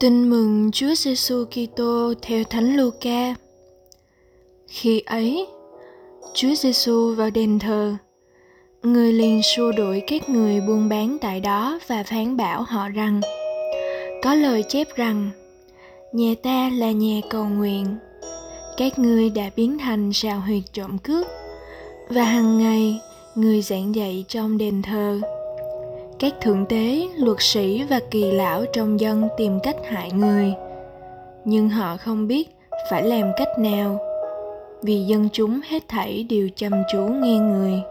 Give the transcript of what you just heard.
Tin mừng Chúa Giêsu Kitô theo Thánh Luca. Khi ấy, Chúa Giêsu vào đền thờ, người liền xua đuổi các người buôn bán tại đó và phán bảo họ rằng: Có lời chép rằng, nhà ta là nhà cầu nguyện. Các ngươi đã biến thành sào huyệt trộm cướp và hàng ngày người giảng dạy trong đền thờ các thượng tế, luật sĩ và kỳ lão trong dân tìm cách hại người. Nhưng họ không biết phải làm cách nào, vì dân chúng hết thảy đều chăm chú nghe người.